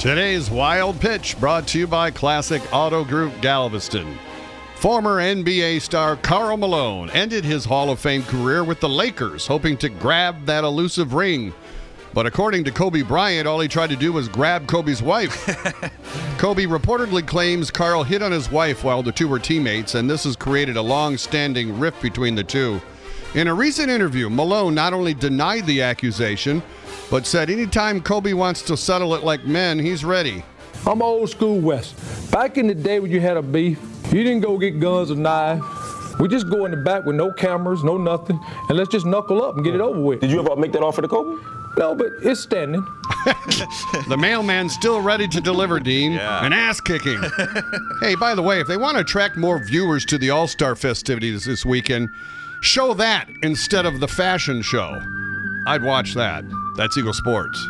Today's Wild Pitch brought to you by Classic Auto Group Galveston. Former NBA star Karl Malone ended his Hall of Fame career with the Lakers, hoping to grab that elusive ring. But according to Kobe Bryant, all he tried to do was grab Kobe's wife. Kobe reportedly claims Karl hit on his wife while the two were teammates, and this has created a long standing rift between the two. In a recent interview, Malone not only denied the accusation, but said anytime Kobe wants to settle it like men, he's ready. I'm old school West. Back in the day when you had a beef, you didn't go get guns or knives. We just go in the back with no cameras, no nothing, and let's just knuckle up and get it over with. Did you ever make that offer to Kobe? No, but it's standing. The mailman's still ready to deliver, Dean. Yeah. An ass kicking. hey, by the way, if they want to attract more viewers to the All Star festivities this weekend, show that instead of the fashion show. I'd watch that. That's Eagle Sports.